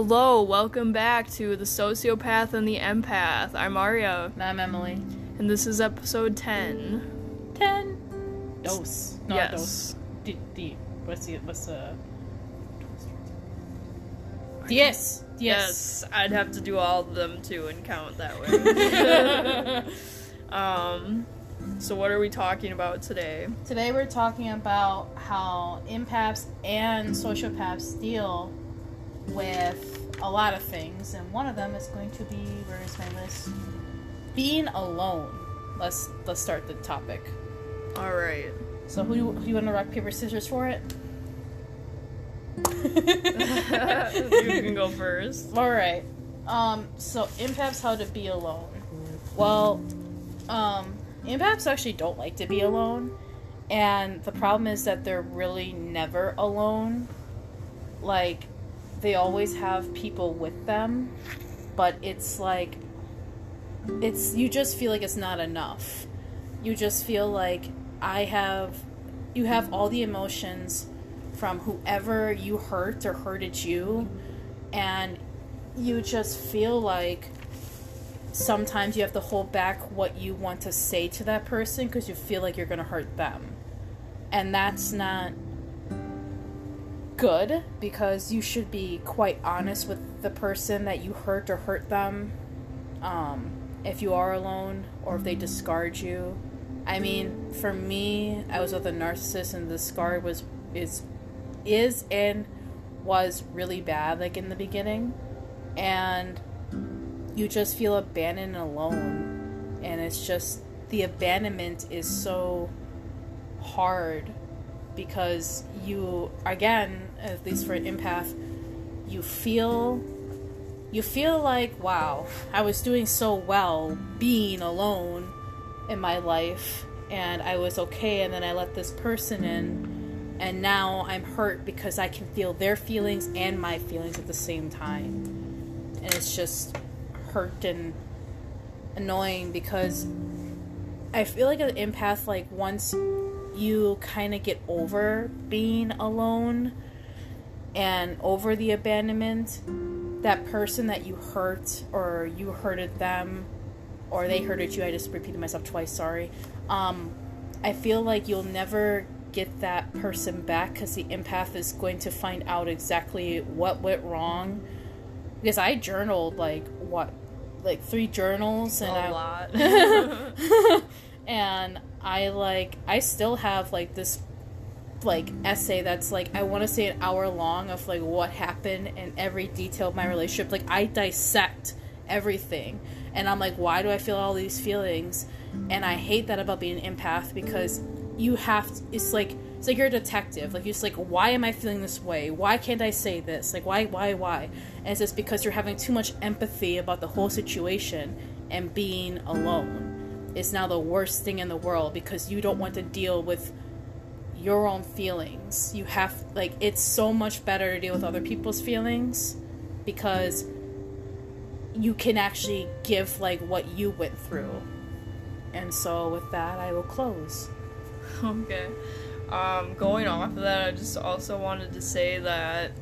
Hello, welcome back to The Sociopath and the Empath. I'm Aria, And I'm Emily. and this is episode 10. Ten. Dose. Not Yes. dose. D, D. What's the what's the? Yes. Yes. I'd have to do all of them too and count that way. um, so, what are we talking about today? Today we're talking about how empaths and sociopaths deal with a lot of things, and one of them is going to be where is my list? Being alone. Let's let's start the topic. Alright. So who who you want to rock paper scissors for it? you can go first. All right. Um. So empaths, how to be alone. Well, um, empaths actually don't like to be alone, and the problem is that they're really never alone. Like, they always have people with them, but it's like, it's you just feel like it's not enough. You just feel like I have, you have all the emotions from whoever you hurt or hurted you, and you just feel like sometimes you have to hold back what you want to say to that person because you feel like you're going to hurt them. And that's not good because you should be quite honest with the person that you hurt or hurt them um, if you are alone or if they discard you. I mean, for me, I was with a narcissist and the scar was is is and was really bad like in the beginning and you just feel abandoned and alone and it's just the abandonment is so hard because you again at least for an empath you feel you feel like wow i was doing so well being alone in my life and i was okay and then i let this person in and now i'm hurt because i can feel their feelings and my feelings at the same time. And it's just hurt and annoying because I feel like an empath like once you kind of get over being alone and over the abandonment. That person that you hurt or you hurted them or they hurted you I just repeated myself twice sorry. Um I feel like you'll never get that person back cuz the empath is going to find out exactly what went wrong. Because I journaled like what like three journals and A I lot. and I like I still have like this like essay that's like I want to say an hour long of like what happened and every detail of my relationship. Like I dissect everything. And I'm like why do I feel all these feelings? And I hate that about being an empath because you have to, it's like it's like you're a detective. Like you're just like why am I feeling this way? Why can't I say this? Like why why why? And it's just because you're having too much empathy about the whole situation and being alone is now the worst thing in the world because you don't want to deal with your own feelings. You have like it's so much better to deal with other people's feelings because you can actually give like what you went through. And so with that, I will close. okay. Um, going off of that, I just also wanted to say that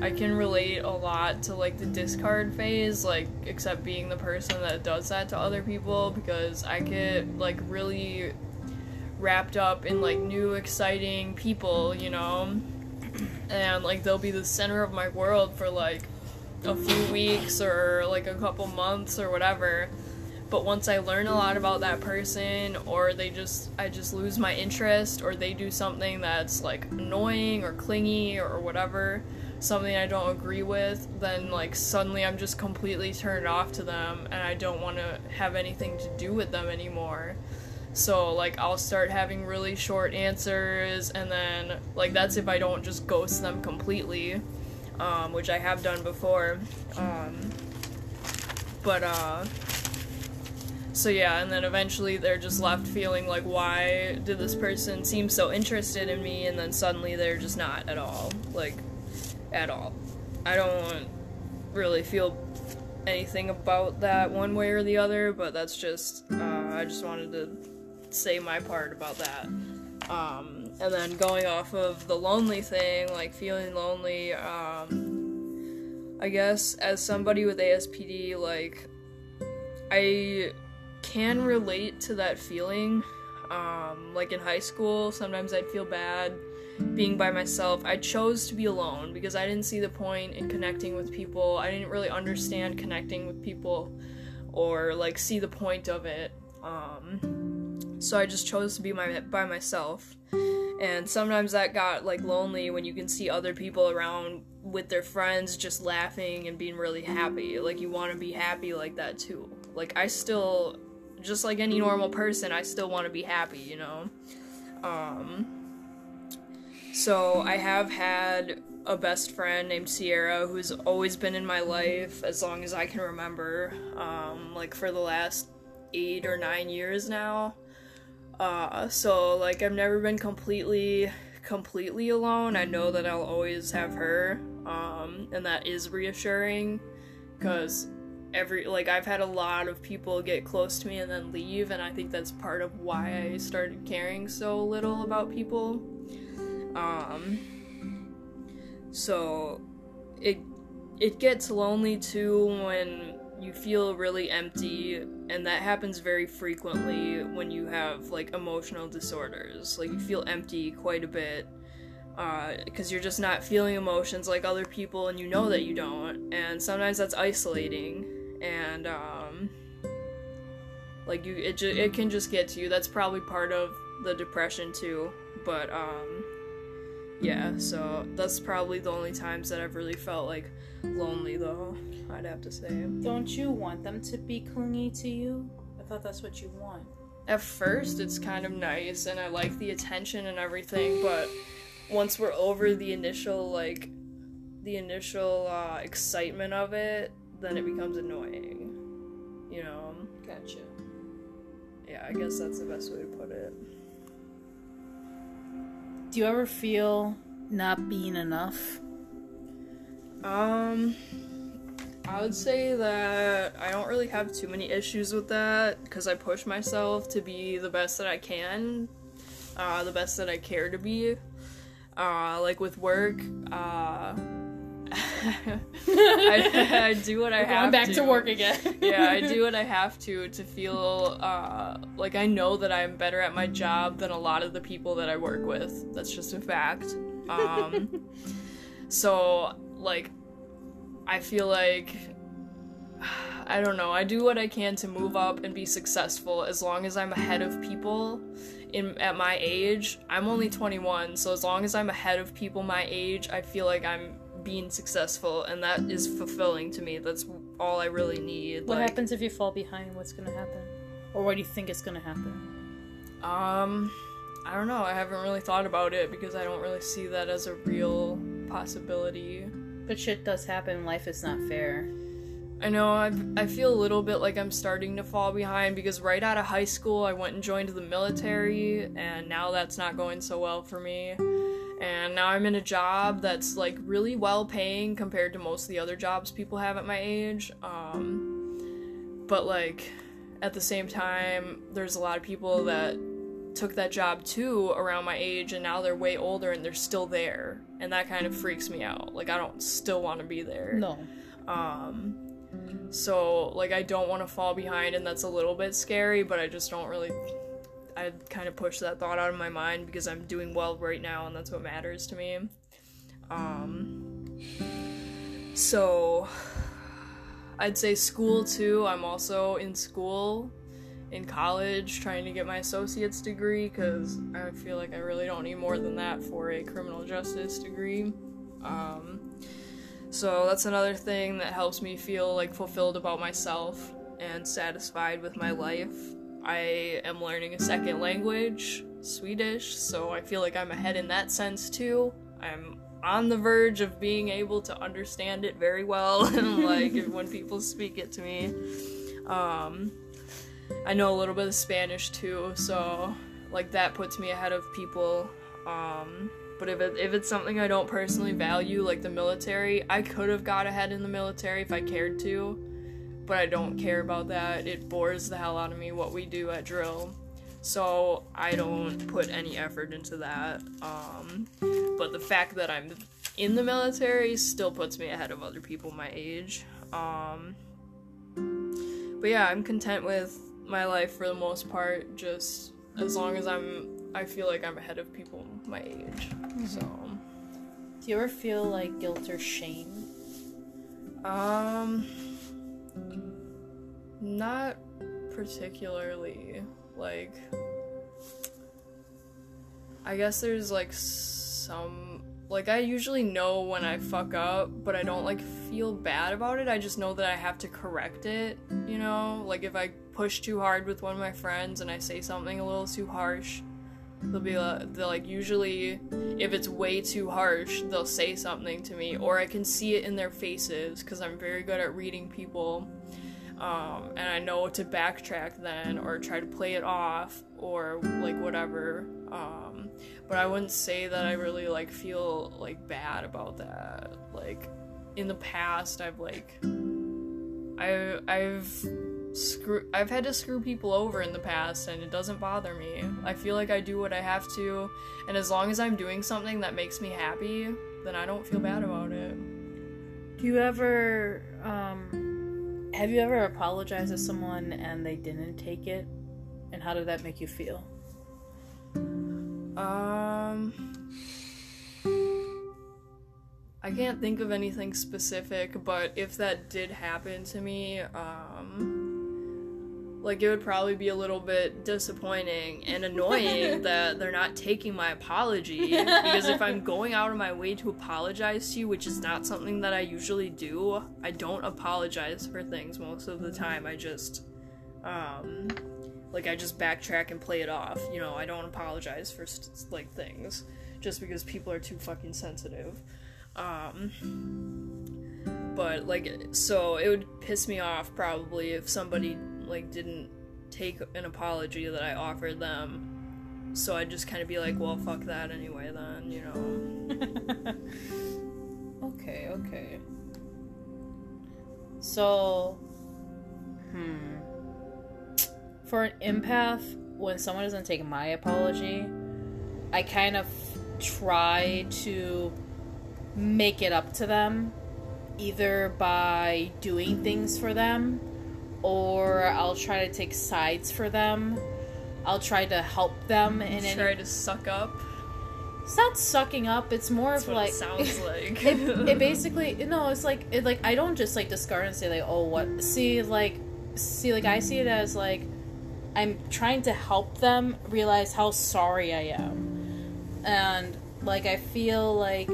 I can relate a lot to like the discard phase, like except being the person that does that to other people because I get like really wrapped up in like new exciting people, you know? And like they'll be the center of my world for like a few weeks or like a couple months or whatever. But once I learn a lot about that person or they just I just lose my interest or they do something that's like annoying or clingy or whatever, something I don't agree with, then like suddenly I'm just completely turned off to them and I don't want to have anything to do with them anymore. So like I'll start having really short answers and then like that's if I don't just ghost them completely, um, which I have done before. Um, but uh so yeah, and then eventually they're just left feeling like why did this person seem so interested in me and then suddenly they're just not at all. Like at all. I don't really feel anything about that one way or the other, but that's just uh, I just wanted to say my part about that. Um, and then going off of the lonely thing, like feeling lonely, um, I guess as somebody with ASPD, like, I can relate to that feeling. Um, like in high school, sometimes I'd feel bad being by myself. I chose to be alone because I didn't see the point in connecting with people. I didn't really understand connecting with people or like see the point of it. Um, so I just chose to be my by myself. And sometimes that got like lonely when you can see other people around with their friends just laughing and being really happy. Like you want to be happy like that too. Like I still just like any normal person, I still want to be happy, you know. Um so I have had a best friend named Sierra who's always been in my life as long as I can remember. Um, like for the last eight or nine years now. Uh, so like I've never been completely completely alone. I know that I'll always have her. Um, and that is reassuring because every like I've had a lot of people get close to me and then leave and I think that's part of why I started caring so little about people um, so it it gets lonely too when you feel really empty and that happens very frequently when you have like emotional disorders. Like you feel empty quite a bit uh, because uh, you're just not feeling emotions like other people and you know that you don't and sometimes that's isolating and um, like you it, ju- it can just get to you. That's probably part of the depression too but um, yeah, so that's probably the only times that I've really felt like lonely, though, I'd have to say. Don't you want them to be clingy to you? I thought that's what you want. At first, it's kind of nice, and I like the attention and everything, but once we're over the initial, like, the initial uh, excitement of it, then it becomes annoying. You know? Gotcha. Yeah, I guess that's the best way to put it. Do you ever feel not being enough? Um, I would say that I don't really have too many issues with that because I push myself to be the best that I can, uh, the best that I care to be. Uh, like with work, uh, I, I, do what I We're have going back to. to work again. yeah, I do what I have to to feel uh, like I know that I'm better at my job than a lot of the people that I work with. That's just a fact. Um, so, like, I feel like I don't know. I do what I can to move up and be successful as long as I'm ahead of people in at my age. I'm only 21, so as long as I'm ahead of people my age, I feel like I'm being successful and that is fulfilling to me. That's all I really need. What like, happens if you fall behind? What's gonna happen? Or what do you think is gonna happen? Um, I don't know. I haven't really thought about it because I don't really see that as a real possibility. But shit does happen. Life is not fair. I know I I feel a little bit like I'm starting to fall behind because right out of high school I went and joined the military and now that's not going so well for me. And now I'm in a job that's like really well paying compared to most of the other jobs people have at my age. Um, but like at the same time, there's a lot of people that took that job too around my age and now they're way older and they're still there. And that kind of freaks me out. Like I don't still want to be there. No. Um so like I don't want to fall behind and that's a little bit scary, but I just don't really I kind of push that thought out of my mind because I'm doing well right now and that's what matters to me. Um so I'd say school too. I'm also in school in college trying to get my associate's degree cuz I feel like I really don't need more than that for a criminal justice degree. Um so that's another thing that helps me feel like fulfilled about myself and satisfied with my life. I am learning a second language, Swedish, so I feel like I'm ahead in that sense too. I'm on the verge of being able to understand it very well like when people speak it to me. Um I know a little bit of Spanish too, so like that puts me ahead of people. Um but if it, if it's something I don't personally value, like the military, I could have got ahead in the military if I cared to, but I don't care about that. It bores the hell out of me what we do at drill. So I don't put any effort into that. Um, but the fact that I'm in the military still puts me ahead of other people my age. Um, but yeah, I'm content with my life for the most part, just as long as I'm I feel like I'm ahead of people my age. So Do you ever feel like guilt or shame? um not particularly like I guess there's like some like I usually know when I fuck up, but I don't like feel bad about it. I just know that I have to correct it, you know? Like if I push too hard with one of my friends and I say something a little too harsh, they'll be like, they'll like usually if it's way too harsh, they'll say something to me or I can see it in their faces cuz I'm very good at reading people. Um, and I know to backtrack then or try to play it off or like whatever. Um, but I wouldn't say that I really like feel like bad about that. Like in the past, I've like I I've screw I've had to screw people over in the past, and it doesn't bother me. I feel like I do what I have to, and as long as I'm doing something that makes me happy, then I don't feel bad about it. Do you ever um have you ever apologized to someone and they didn't take it? And how did that make you feel? Um, I can't think of anything specific, but if that did happen to me, um, like it would probably be a little bit disappointing and annoying that they're not taking my apology. Because if I'm going out of my way to apologize to you, which is not something that I usually do, I don't apologize for things most of the time. I just, um, like I just backtrack and play it off. You know, I don't apologize for st- like things just because people are too fucking sensitive. Um, but like, so it would piss me off probably if somebody like didn't take an apology that I offered them. So I'd just kind of be like, well, fuck that anyway, then, you know. okay, okay. So, hmm. For an empath, when someone doesn't take my apology, I kind of try to make it up to them either by doing things for them or I'll try to take sides for them. I'll try to help them in any Try to suck up. It's not sucking up. It's more That's of what like it sounds like. it, it basically no. It's like it like I don't just like discard and say like oh what see like see like I see it as like I'm trying to help them realize how sorry I am, and like I feel like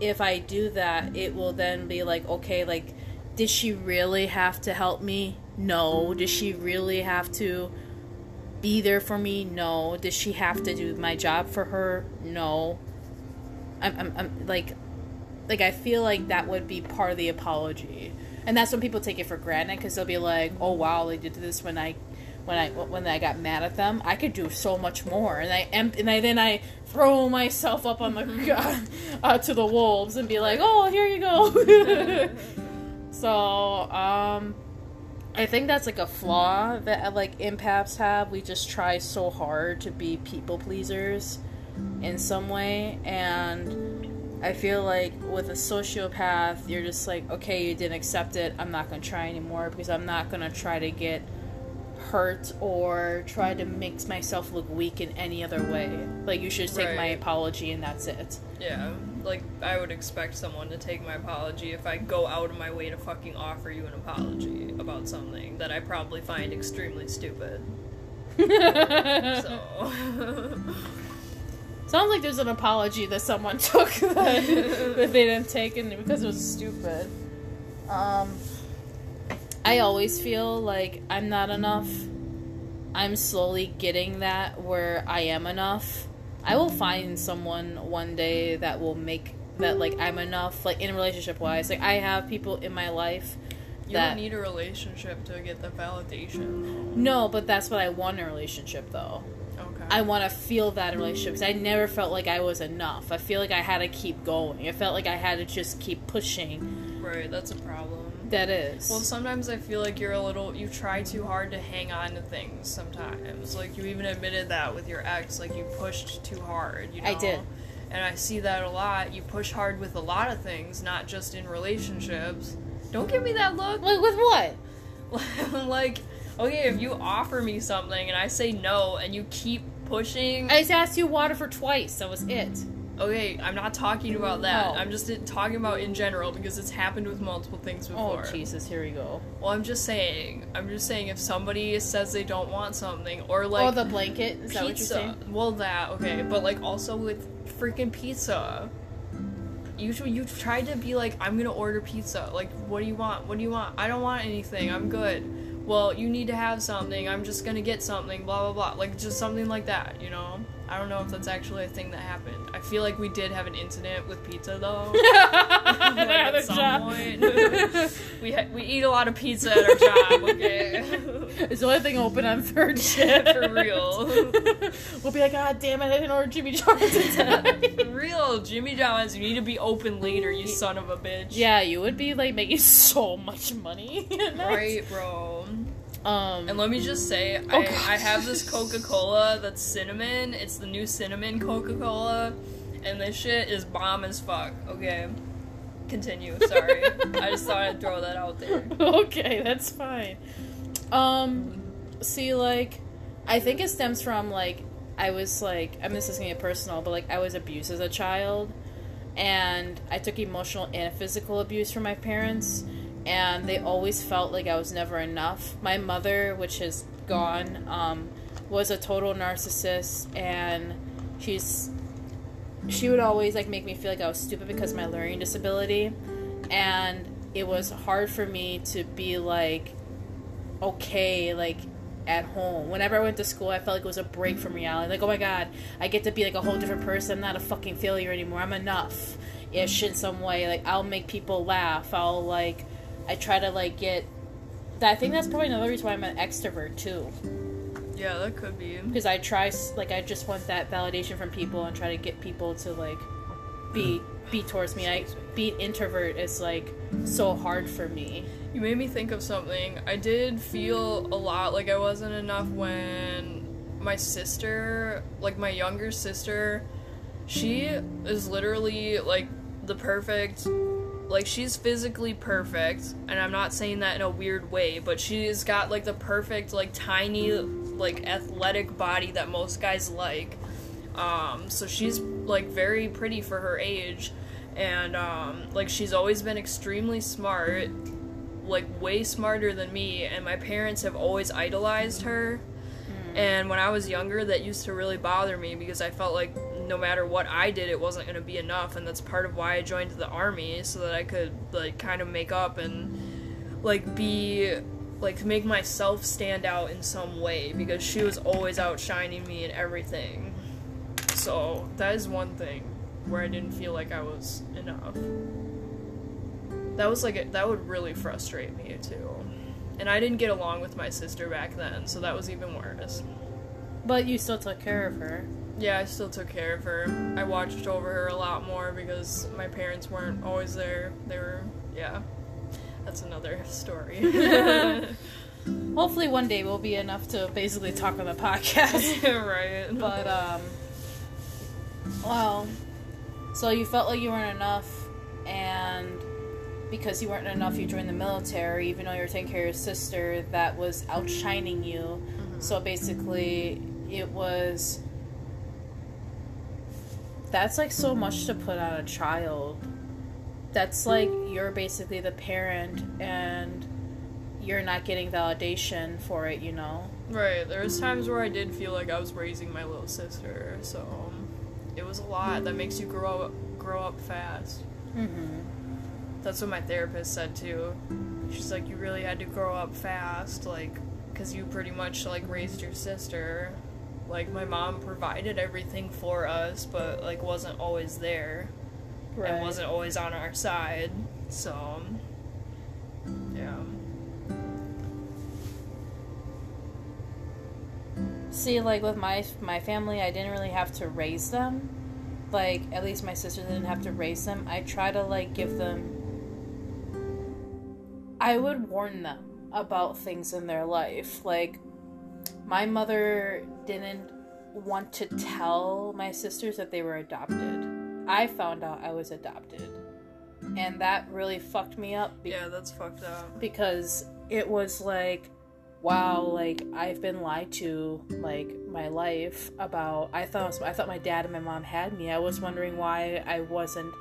if I do that, it will then be like okay like did she really have to help me? No. Did she really have to be there for me? No. Did she have to do my job for her? No. I'm, I'm, I'm like, like I feel like that would be part of the apology, and that's when people take it for granted because they'll be like, "Oh wow, they did this when I, when I when I got mad at them. I could do so much more." And I and I then I throw myself up on the uh, to the wolves and be like, "Oh, here you go." so, um, I think that's like a flaw that uh, like empaths have. We just try so hard to be people pleasers in some way and I feel like with a sociopath you're just like okay you didn't accept it. I'm not going to try anymore because I'm not going to try to get hurt or try to make myself look weak in any other way. Like you should just take my apology and that's it. Yeah, like I would expect someone to take my apology if I go out of my way to fucking offer you an apology about something that I probably find extremely stupid. So Sounds like there's an apology that someone took that, that they didn't take and because it was stupid. Um, I always feel like I'm not enough. I'm slowly getting that where I am enough. I will find someone one day that will make that like I'm enough, like in relationship wise. Like I have people in my life you that don't need a relationship to get the validation. no, but that's what I want in a relationship though. Okay. I want to feel that relationship because I never felt like I was enough. I feel like I had to keep going. I felt like I had to just keep pushing. right, that's a problem. That is. Well, sometimes I feel like you're a little. You try too hard to hang on to things. Sometimes, like you even admitted that with your ex, like you pushed too hard. You know? I did. and I see that a lot. You push hard with a lot of things, not just in relationships. Don't give me that look. Like, with what? like, okay, if you offer me something and I say no, and you keep pushing, I just asked you water for twice. That was it. Okay, I'm not talking about that. Oh. I'm just talking about in general because it's happened with multiple things oh, before. Oh Jesus, here we go. Well, I'm just saying. I'm just saying if somebody says they don't want something, or oh, like oh, the blanket. Is that what you're saying? Well, that okay, but like also with freaking pizza. Usually you tried to be like I'm gonna order pizza. Like, what do you want? What do you want? I don't want anything. I'm good. Well, you need to have something. I'm just gonna get something. Blah blah blah. Like just something like that. You know. I don't know if that's actually a thing that happened. I feel like we did have an incident with pizza though. At some job. point. we ha- we eat a lot of pizza at our job. Okay. It's the only thing open on third shift. For real. we'll be like, God damn it, I didn't order Jimmy John's For real, Jimmy John's, you need to be open later, you son of a bitch. yeah, you would be like making so much money. Right, bro. Um. And let me just say, I, Oh, God. I have this Coca Cola that's cinnamon. It's the new cinnamon Coca Cola. And this shit is bomb as fuck. Okay. Continue, sorry. I just thought I'd throw that out there. okay, that's fine. Um, see, like, I think it stems from like I was like, I mean, this is gonna get personal, but like I was abused as a child, and I took emotional and physical abuse from my parents, and they always felt like I was never enough. My mother, which is gone, um, was a total narcissist, and she's she would always like make me feel like I was stupid because of my learning disability, and it was hard for me to be like okay like at home. Whenever i went to school i felt like it was a break from reality. Like oh my god i get to be like a whole different person. I'm not a fucking failure anymore. I'm enough ish in some way. Like i'll make people laugh. I'll like i try to like get i think that's probably another reason why i'm an extrovert too Yeah, that could be. because i try like i just want that validation from people and try to get people to like be be towards me i being introvert is like so hard for me You made me think of something. I did feel a lot like I wasn't enough when my sister, like my younger sister, she is literally like the perfect like she's physically perfect and I'm not saying that in a weird way, but she's got like the perfect like tiny like athletic body that most guys like. Um so she's like very pretty for her age and um like she's always been extremely smart like way smarter than me and my parents have always idolized her and when i was younger that used to really bother me because i felt like no matter what i did it wasn't going to be enough and that's part of why i joined the army so that i could like kind of make up and like be like make myself stand out in some way because she was always outshining me in everything so that is one thing where i didn't feel like i was enough that was like a, that would really frustrate me too. And I didn't get along with my sister back then, so that was even worse. but you still took care of her Yeah, I still took care of her. I watched over her a lot more because my parents weren't always there. They were, yeah. That's another story. Hopefully, one day we'll be enough to basically talk on the podcast. right. but um, well, so you felt like you weren't enough, and because you weren't enough, you joined the military, even though you were taking care of your sister that was outshining you. So basically, it was. That's like so much to put on a child. That's like you're basically the parent and you're not getting validation for it, you know? Right. There was times where I did feel like I was raising my little sister, so it was a lot. That makes you grow up, grow up fast. Mm-hmm. That's what my therapist said too. She's like, you really had to grow up fast, like, because you pretty much like raised your sister. Like my mom provided everything for us, but like wasn't always there Right. and wasn't always on our side. So, yeah. See, like with my my family, I didn't really have to raise them. Like at least my sister didn't have to raise them. I try to like give them. I would warn them about things in their life. Like, my mother didn't want to tell my sisters that they were adopted. I found out I was adopted. And that really fucked me up. Be- yeah, that's fucked up. Because it was like, wow, like I've been lied to like my life about I thought I thought my dad and my mom had me. I was wondering why I wasn't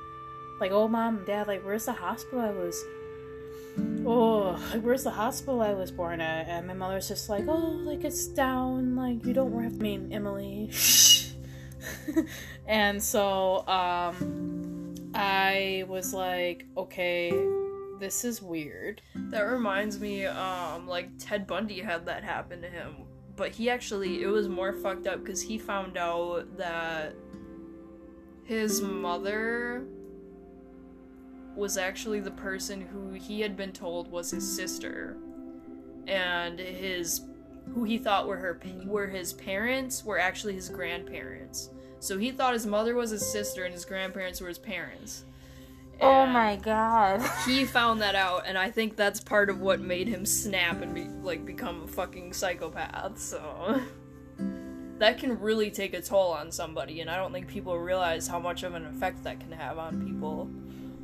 like, oh mom, dad, like where's the hospital I was oh, where's the hospital I was born at? And my mother's just like, oh, like it's down, like you don't have to mean Emily. and so um I was like, okay, this is weird. That reminds me, um, like Ted Bundy had that happen to him, but he actually it was more fucked up because he found out that his mother was actually the person who he had been told was his sister, and his who he thought were her were his parents were actually his grandparents. So he thought his mother was his sister and his grandparents were his parents. Oh my god. he found that out, and I think that's part of what made him snap and be like become a fucking psychopath. So that can really take a toll on somebody, and I don't think people realize how much of an effect that can have on people.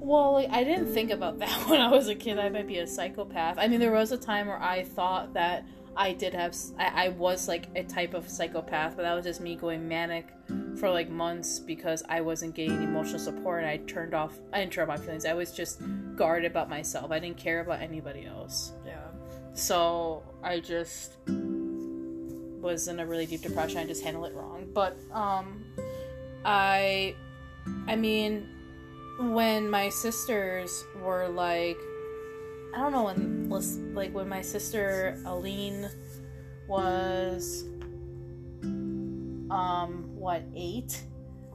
Well, like, I didn't think about that when I was a kid. I might be a psychopath. I mean, there was a time where I thought that I did have, I, I was like a type of psychopath, but that was just me going manic for like months because I wasn't getting emotional support. and I turned off, I didn't turn off my feelings. I was just guarded about myself. I didn't care about anybody else. Yeah. So I just was in a really deep depression. I just handled it wrong. But, um, I, I mean, when my sisters were like I don't know when like when my sister Aline was um what eight?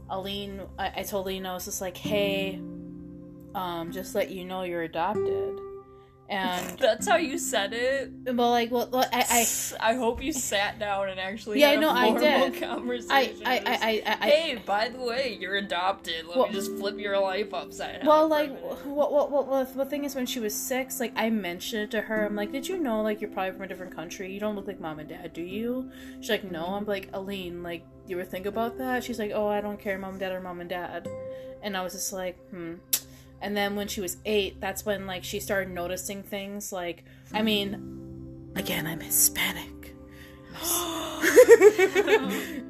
Aline I, I told Aline I was just like hey um just let you know you're adopted and that's how you said it. Well, like, well, I, I, I hope you sat down and actually yeah, no, I did. Conversation. I, I, I, I, hey, by the way, you're adopted. Let me just flip your life upside down. Well, like, what, what, what, what, the thing is, when she was six, like, I mentioned it to her. I'm like, did you know, like, you're probably from a different country? You don't look like mom and dad, do you? She's like, no. I'm like, Aline, like, you ever think about that? She's like, oh, I don't care, mom and dad or mom and dad. And I was just like, hmm and then when she was eight that's when like she started noticing things like i mean again i'm hispanic.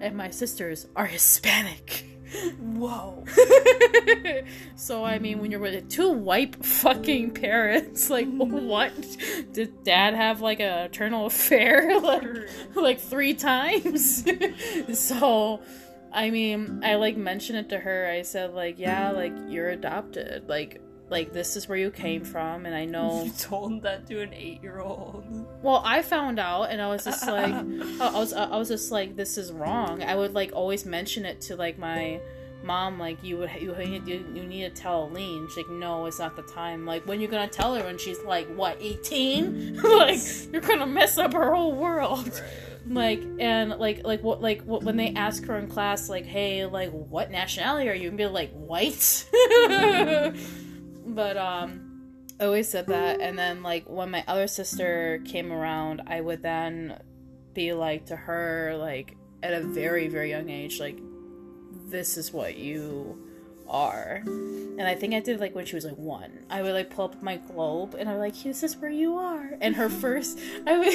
And my sisters are hispanic. Whoa. So i mean when you're with two white fucking parents like what? Did dad have like a eternal affair like, like three times? So I mean, I like mentioned it to her. I said like, yeah, like you're adopted. Like like this is where you came from and I know You told that to an 8-year-old. Well, I found out and I was just like I was I was just like this is wrong. I would like always mention it to like my mom like you would you, you, you need to tell Aline. She's like no, it's not the time. Like when you gonna tell her when she's like what 18? like you're going to mess up her whole world. Right like and like like what like what, when they ask her in class like hey like what nationality are you and be like white but um I always said that and then like when my other sister came around I would then be like to her like at a very very young age like this is what you are. And I think I did like when she was like one. I would like pull up my globe and I'm like, this is where you are. And her first, I would.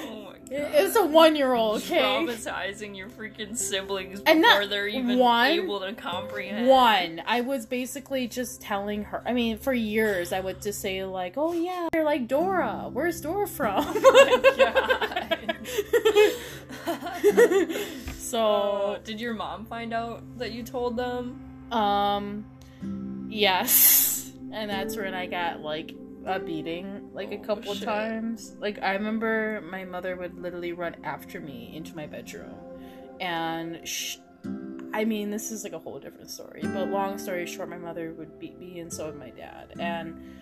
oh my god. It's a one year old, okay? Traumatizing your freaking siblings before and not they're even one, able to comprehend. One. I was basically just telling her. I mean, for years, I would just say, like, oh yeah, you're like Dora. Where's Dora from? Oh my god. So, uh, did your mom find out that you told them? Um, yes. And that's when I got like a beating like oh, a couple shit. times. Like I remember my mother would literally run after me into my bedroom, and sh- I mean this is like a whole different story. But long story short, my mother would beat me, and so would my dad. And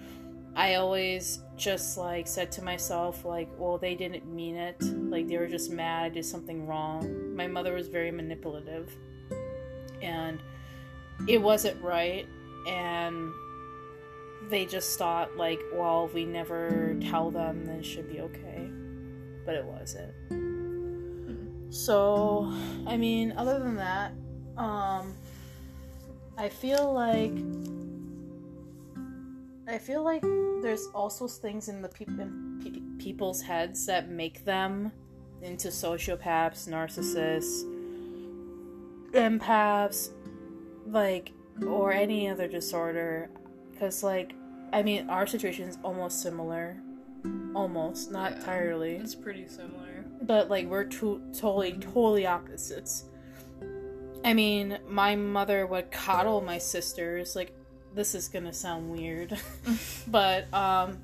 I always just like said to myself, like, well, they didn't mean it. Like, they were just mad I did something wrong. My mother was very manipulative, and it wasn't right. And they just thought like, well, we never tell them, then it should be okay. But it wasn't. So, I mean, other than that, um, I feel like I feel like there's also things in the peop- in pe- people's heads that make them into sociopaths, narcissists, empaths, like, or any other disorder. Because, like, I mean, our situation is almost similar. Almost, not Yeah. entirely. It's pretty similar. But, like, we're two totally, totally opposites. I mean, my mother would coddle my sisters. Like, this is gonna sound weird. but, um,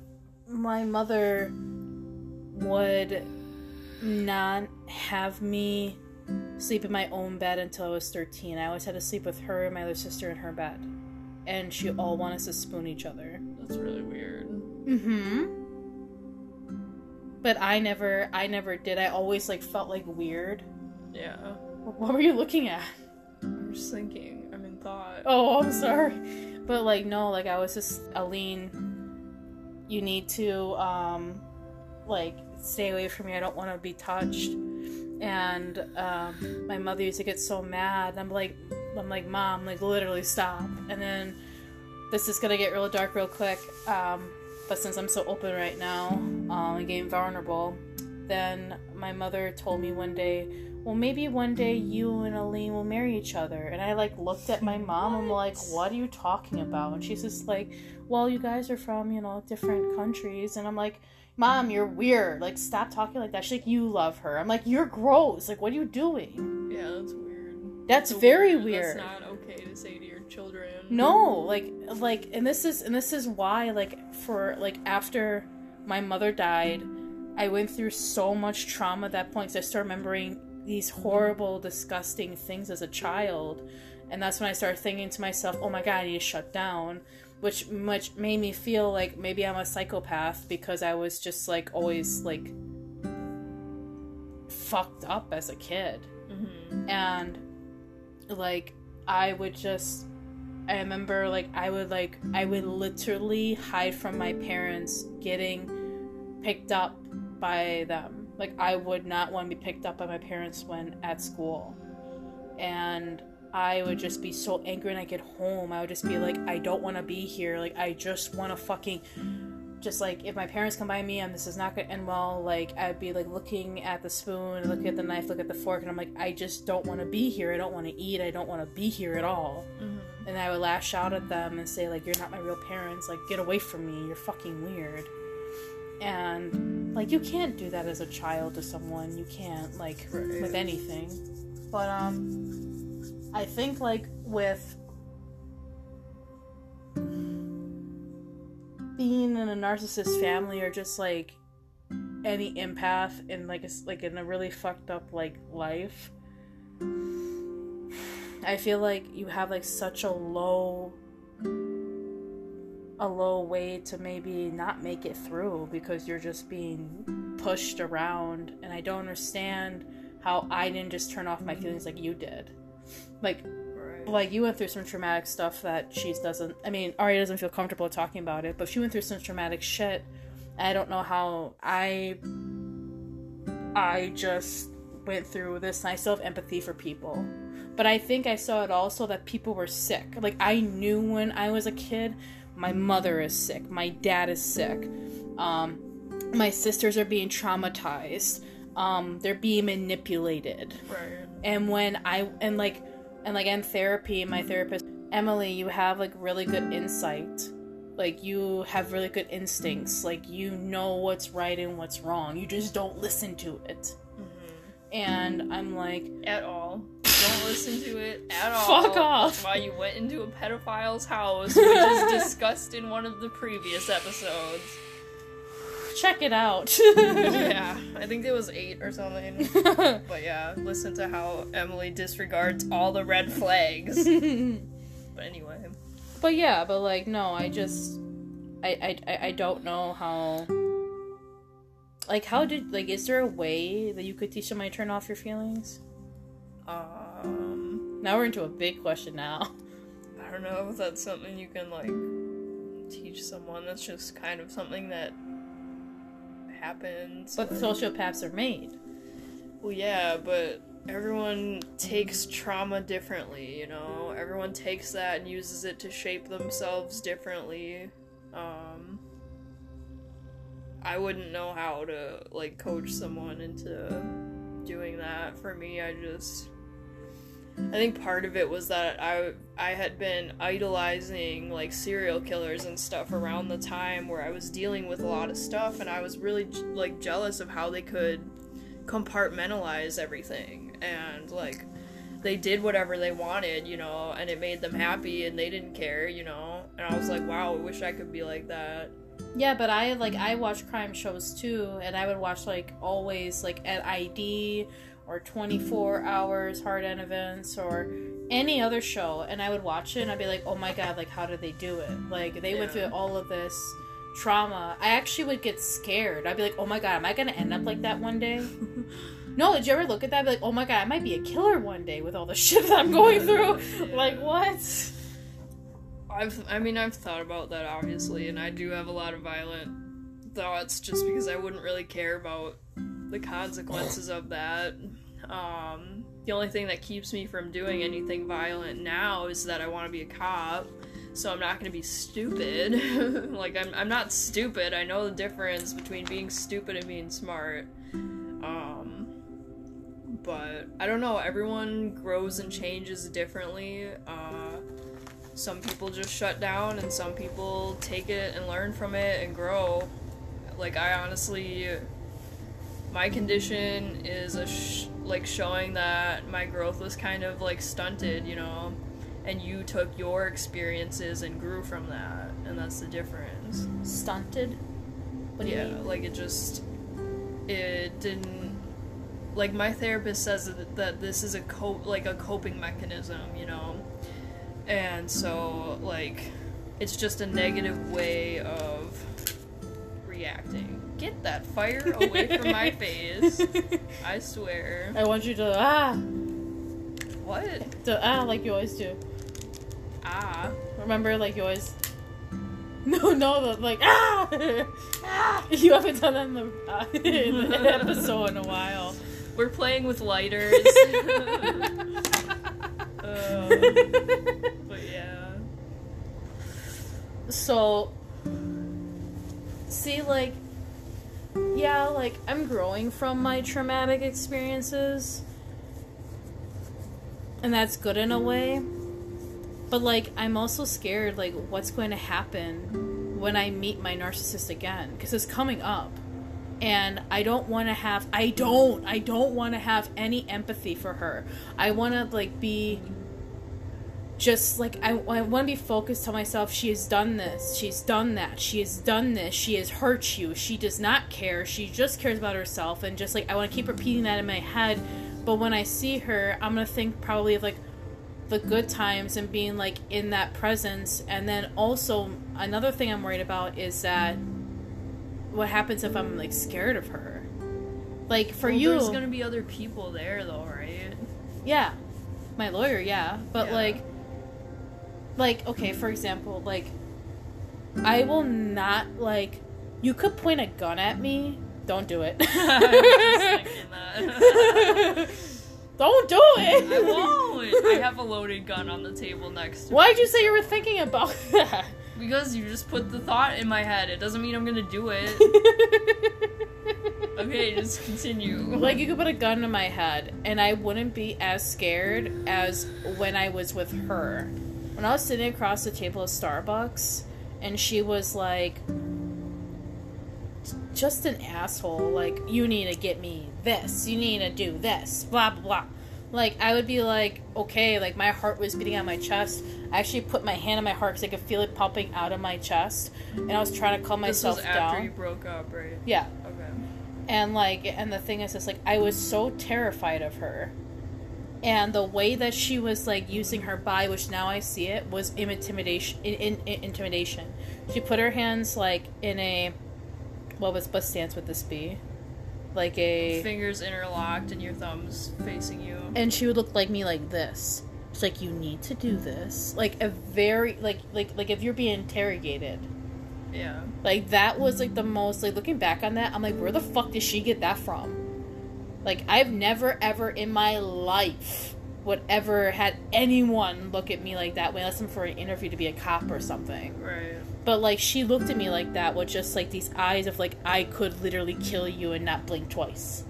my mother would not have me sleep in my own bed until I was 13. I always had to sleep with her and my other sister in her bed. And she all wanted us to spoon each other. That's really weird. Mm-hmm. But I never I never did. I always like felt like weird. Yeah. What were you looking at? I'm just thinking. I'm in thought. Oh, I'm sorry. But like no, like I was just Aline, you need to um like stay away from me. I don't want to be touched. And um my mother used to get so mad. I'm like I'm like, "Mom, like literally stop." And then this is to get real dark real quick. Um but since I'm so open right now, um and getting vulnerable, then my mother told me one day well, maybe one day you and Aline will marry each other. And I like looked at my mom. I'm like, what are you talking about? And she's just like, well, you guys are from you know different countries. And I'm like, mom, you're weird. Like, stop talking like that. She's like, you love her. I'm like, you're gross. Like, what are you doing? Yeah, that's weird. That's So very weird. That's not okay to say to your children. No, like like and this is and this is why like for like after my mother died, I went through so much trauma at that point 'cause I started remembering these horrible, disgusting things as a child. And that's when I started thinking to myself, "Oh my god, I need to shut down." Which much made me feel like maybe I'm a psychopath because I was just like always like fucked up as a kid hmm and like I would just I remember like I would like I would literally hide from my parents getting picked up by them. Like I would not want to be picked up by my parents when at school. And I would just be so angry when I get home. I would just be like I don't want to be here. Like I just want to fucking just like if my parents come by me and this is not gonna end well, like I'd be like looking at the spoon, looking at the knife, look at the fork, and I'm like, I just don't want to be here. I don't want to eat. I don't want to be here at all. hmm And I would lash out at them and say like, you're not my real parents. Like get away from me. You're fucking weird. And like you can't do that as a child to someone. You can't like Right. with anything. But um, I think like with being in a narcissist family or just like any empath in like a, like in a really fucked up like life i feel like you have like such a low a low way to maybe not make it through because you're just being pushed around. And i don't understand how i didn't just turn off my feelings like you did. Like Right. like you went through some traumatic stuff that she doesn't i mean ari doesn't feel comfortable talking about it but she went through some traumatic shit. I don't know how i i just went through this and i still have empathy for people. But i think i saw it also that people were sick. Like i knew when i was a kid my mother is sick. My dad is sick. Um, my sisters are being traumatized. Um, they're being manipulated. Right. and when i and like and like in therapy my therapist emily you have like really good insight. Like you have really good instincts. Like you know what's right and what's wrong. You just don't listen to it. Hmm and i'm like At all. Don't listen to it at all. Fuck off. That's why you went into a pedophile's house, which is discussed in one of the previous episodes. check it out yeah, I think it was eight or something. But yeah, listen to how Emily disregards all the red flags. But anyway, but yeah but like no i just I, I I- don't know how like how did like is there a way that you could teach somebody to turn off your feelings um, now we're into a big question now I don't know if that's something you can like teach someone. That's just kind of something that happens. But sociopaths are made. Well, yeah, but everyone takes trauma differently, you know? Everyone takes that and uses it to shape themselves differently. Um, I wouldn't know how to, like, coach someone into doing that. For me, I just. I think part of it was that I I had been idolizing like serial killers and stuff around the time where I was dealing with a lot of stuff and I was really like jealous of how they could compartmentalize everything and like they did whatever they wanted, you know, and it made them happy and they didn't care, you know. And I was like, wow, I wish I could be like that. Yeah, but I like I watch crime shows too, and I would watch like always like at ID or 24 hours hard end events or any other show and i would watch it and i'd be like oh my god like how did they do it like they yeah. went through all of this trauma i actually would get scared i'd be like oh my god am i gonna end up like that one day no did you ever look at that be like oh my god i might be a killer one day with all the shit that i'm going through yeah. like what i've i mean i've thought about that obviously and i do have a lot of violent thoughts just because i wouldn't really care about the consequences of that. Um, the only thing that keeps me from doing anything violent now is that I want to be a cop. So I'm not going to be stupid. like I'm I'm not stupid. I know the difference between being stupid and being smart. Um but I don't know, everyone grows and changes differently. Uh some people just shut down and some people take it and learn from it and grow. Like I honestly my condition is a sh- like showing that my growth was kind of like stunted, you know, and you took your experiences and grew from that, and that's the difference. Stunted? What do yeah, you mean? like it just it didn't like my therapist says that, that this is a cope like a coping mechanism, you know. And so like it's just a negative way of reacting. Get that fire away from my face. I swear. I want you to ah. What? To ah like you always do. Ah. Remember like you always no, no, the, like ah, ah. You haven't done that in the, uh, in the episode in a while. We're playing with lighters. uh, but yeah. So, see, like yeah, like I'm growing from my traumatic experiences. And that's good in a way. But like I'm also scared like what's going to happen when I meet my narcissist again because it's coming up. And I don't want to have I don't I don't want to have any empathy for her. I want to like be just like I, I want to be focused on myself. She has done this. She's done that. She has done this. She has hurt you. She does not care. She just cares about herself. And just like I want to keep repeating that in my head. But when I see her, I'm gonna think probably of like the good times and being like in that presence. And then also another thing I'm worried about is that what happens if I'm like scared of her. Like for well, you, there's gonna be other people there though, right? Yeah, my lawyer, yeah, but yeah. like like okay for example like i will not like you could point a gun at me. Don't do it. Don't do it. I won't. I have a loaded gun on the table next to why'd me. you say you were thinking about that? Because you just put the thought in my head. It doesn't mean i'm gonna do it. Okay just continue. Like you could put a gun in my head and i wouldn't be as scared as when i was with her when I was sitting across the table at Starbucks and she was like just an asshole, like, you need to get me this, you need to do this, blah blah blah. Like I would be like, okay, like my heart was beating on my chest. I actually put my hand on my heart because I could feel it popping out of my chest, and I was trying to calm myself this was after down. you broke up, right? Yeah. Okay. And like, and the thing is, it's like I was so terrified of her and the way that she was like using her body which now i see it was intimidation in, in, in, intimidation. She put her hands like in a what was what stance would this be? Like a fingers interlocked and your thumbs facing you. And she would look like me like this. It's like you need to do this. Like a very like like like if you're being interrogated. Yeah. Like that was like the most like looking back on that, I'm like, where the fuck did she get that from? Like I've never ever in my life would ever had anyone look at me like that when unless I'm for an interview to be a cop or something. Right. But like she looked at me like that with just like these eyes of like I could literally kill you and not blink twice.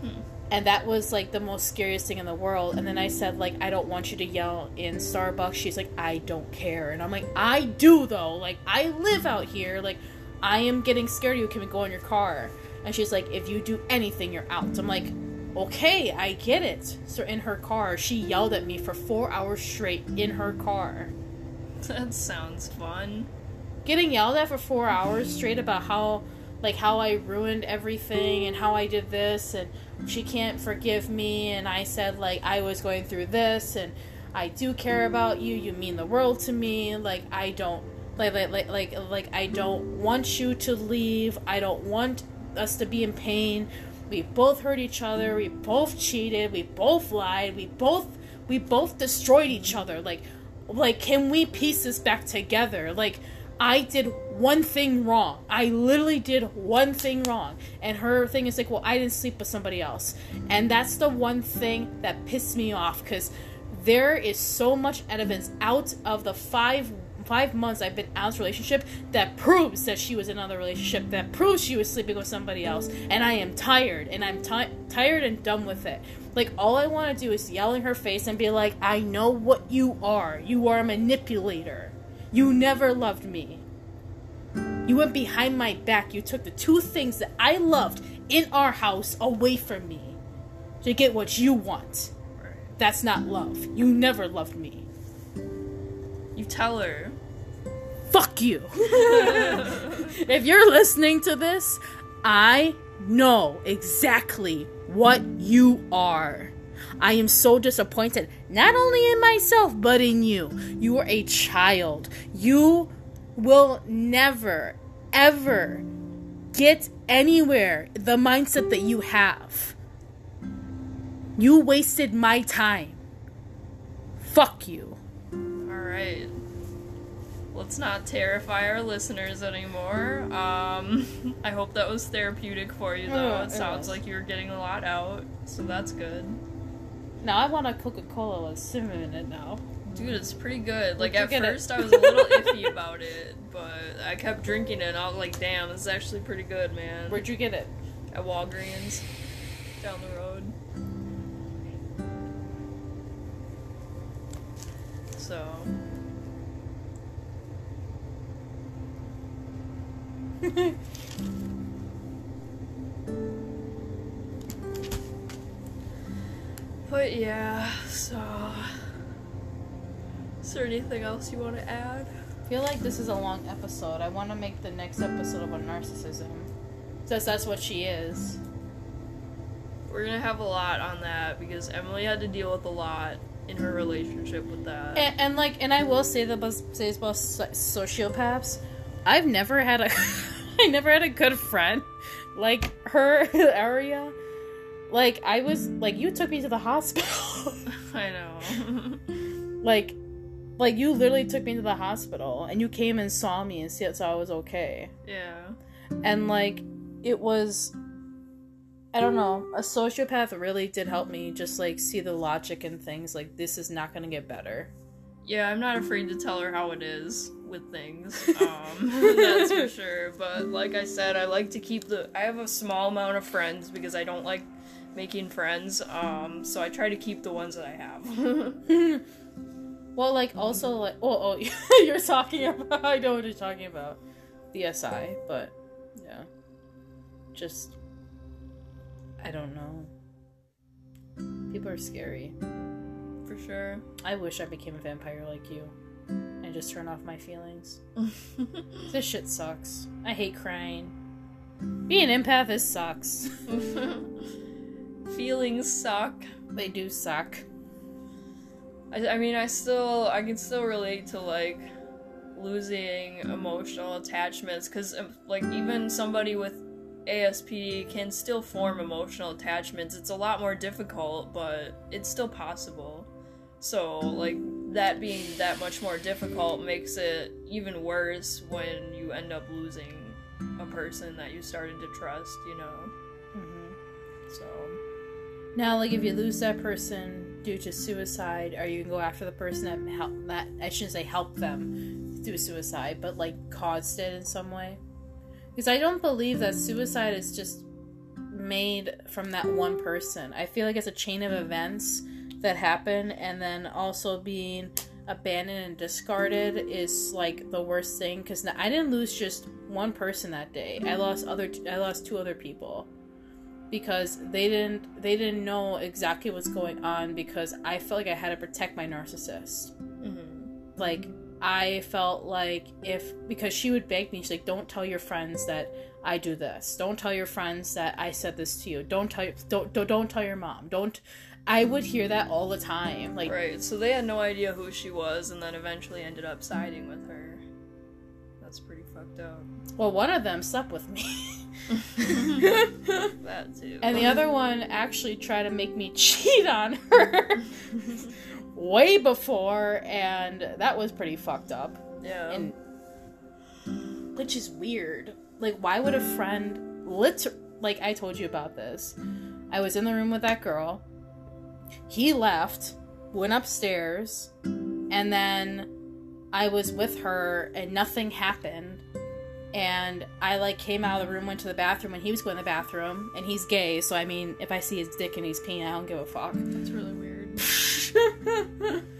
Hmm. And that was like the most scariest thing in the world. And then I said like I don't want you to yell in Starbucks. She's like I don't care. And I'm like I do though. Like I live out here. Like I am getting scared of you. Can we go in your car? And she's like if you do anything you're out. I'm like okay, I get it. So in her car, she yelled at me for 4 hours straight in her car. That sounds fun. getting yelled at for four hours straight about how like how I ruined everything and how I did this and she can't forgive me and I said like I was going through this and I do care about you you mean the world to me like I don't like like like like, like I don't want you to leave I don't want us to be in pain. We both hurt each other. We both cheated. We both lied. We both we both destroyed each other. Like like can we piece this back together? Like i did one thing wrong. I literally did one thing wrong. And her thing is like well i didn't sleep with somebody else. And that's the one thing that pissed me off because there is so much evidence out of the five five months I've been out of this relationship that proves that she was in another relationship, that proves she was sleeping with somebody else. And I am tired, and I'm ti tired and done with it. Like, all I want to do is yell in her face and be like, I know what you are. You are a manipulator. You never loved me. You went behind my back. You took the two things that I loved in our house away from me to get what you want. That's not love. You never loved me. You tell her. Fuck you. if you're listening to this, I know exactly what you are. I am so disappointed, not only in myself, but in you. You are a child. You will never, ever get anywhere the mindset that you have. You wasted my time. Fuck you. Alright. Let's not terrify our listeners anymore. Um, I hope that was therapeutic for you, though. Yeah, it it sounds was. like you were getting a lot out, so that's good. Now I want a Coca Cola with cinnamon in it now. Dude, it's pretty good. Like, at you get it? first, I was a little iffy about it, but I kept drinking it, and I was like, damn, this is actually pretty good, man. Where'd you get it? At Walgreens, down the road. So, but yeah, so. Is there anything else you want to add? I feel like this is a long episode. I want to make the next episode about narcissism. Since that's what she is. We're gonna have a lot on that because Emily had to deal with a lot in her relationship with that. And, and like, and I will say that this about sociopaths. I've never had a, I never had a good friend like her area. Like I was like you took me to the hospital. I know. like, like you literally took me to the hospital and you came and saw me and see so I was okay. yeah. and like it was i don't know a sociopath really did help me just like see the logic and things like this is not gonna get better Yeah, I'm not afraid to tell her how it is with things. Um, that's for sure. But like I said, I like to keep the. I have a small amount of friends because I don't like making friends. Um, so I try to keep the ones that I have. well like also like oh oh you're talking about i know what you're talking about the si but yeah just i don't know people are scary for sure. i wish i became a vampire like you and just turn off my feelings This shit sucks. I hate crying. Being an empath, is sucks. Feelings suck. They do suck. I, I mean, I still, I can still relate to like losing emotional attachments because, um, like, even somebody with ASP can still form emotional attachments. It's a lot more difficult, but it's still possible. So, like, that being that much more difficult makes it even worse when you end up losing a person that you started to trust, you know. Mm-hmm. So Now, like if you lose that person due to suicide, or you can go after the person that help that I shouldn't say help them do suicide, but like caused it in some way. Because I don't believe that suicide is just made from that one person. I feel like it's a chain of events that happen, and then also being abandoned and discarded is like the worst thing. Because I didn't lose just one person that day. I lost other. I lost two other people because they didn't they didn't know exactly what's going on because I felt like I had to protect my narcissist. mhm. Like I felt like if because she would beg me, she's like, "Don't tell your friends that I do this. Don't tell your friends that I said this to you. Don't tell don't don't, don't tell your mom. Don't." I would hear that all the time. Like Right. So they had no idea who she was and then eventually ended up siding with her. That's pretty fucked up. Well, one of them slept with me. that too. and the other one actually tried to make me cheat on her way before, and that was pretty fucked up. yeah. And which is weird. Like, why would a friend lit like I told you about this? I was in the room with that girl. He left, went upstairs, and then I was with her and nothing happened. And I like came out of the room, went to the bathroom, and he was going to the bathroom. And he's gay, so I mean, if I see his dick and he's peeing, I don't give a fuck. That's really weird.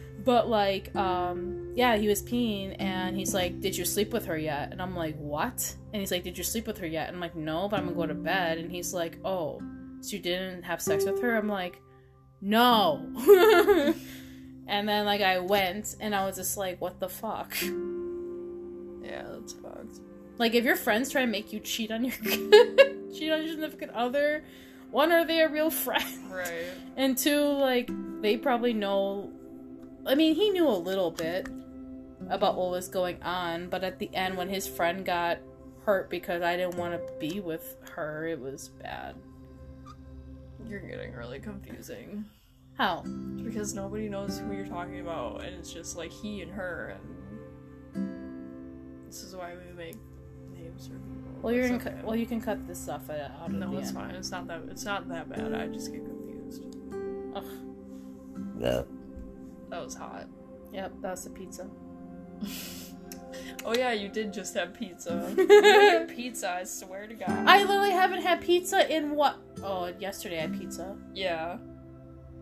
but like, um, yeah, he was peeing, and he's like, "Did you sleep with her yet?" And I'm like, "What?" And he's like, "Did you sleep with her yet?" And I'm like, "No, but I'm gonna go to bed." And he's like, "Oh, so you didn't have sex with her?" I'm like, "No." and then like I went, and I was just like, "What the fuck?" Yeah, that's fucked. Like if your friends try to make you cheat on your cheat on your significant other, one are they a real friend? Right. And two, like, they probably know. I mean, he knew a little bit about what was going on, but at the end, when his friend got hurt because I didn't want to be with her, it was bad. You're getting really confusing. How? Because nobody knows who you're talking about, and it's just like he and her, and this is why we make names for people. Well, you're It's okay. cut. Well, you can cut this stuff uh, out of no, it's end. fine. It's not that. It's not that bad. I just get confused. Ugh. That was hot. Yep, that's the pizza. Oh yeah, you did just have pizza. pizza. I swear to God. I literally haven't had pizza in what? Oh, yesterday I had pizza. yeah.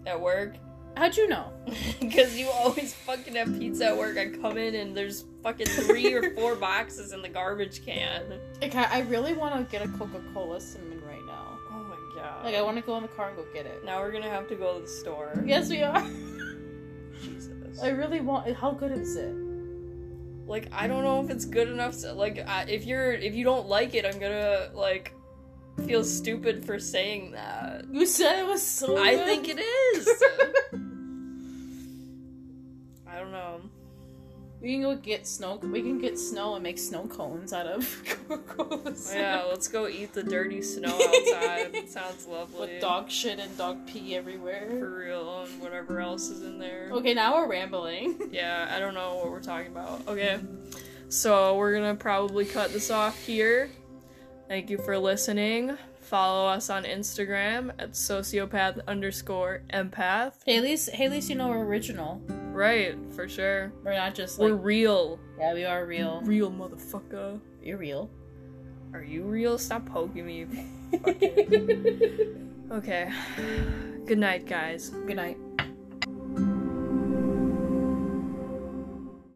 At work. How'd you know? Because you always fucking have pizza at work. I come in and there's fucking three or four boxes in the garbage can. Okay, I I really want to get a Coca Cola cinnamon right now. Oh my god. Like, I want to go in the car and go get it. Now we're gonna have to go to the store. Yes, we are. Jesus. I really want. How good is it? Like I don't know if it's good enough to like I, if you're if you don't like it, I'm gonna like feel stupid for saying that. You said it was so. I good. think it is. I don't know. We can go get snow. We can get snow and make snow cones out of Coca-Cola. Yeah, let's go eat the dirty snow outside. it sounds lovely. With dog shit and dog pee everywhere. for real and whatever else is in there. Okay, now we're rambling. Yeah, I don't know what we're talking about. Okay. So we're gonna probably cut this off here. Thank you for listening. Follow us on Instagram at sociopath underscore empath. Hey, at least, hey, at least you know we're original. Right, for sure. We're not just We're real. yeah, we are real. Real motherfucker. You're real. Are you real? Stop poking me. Okay. Good night, guys. Good night.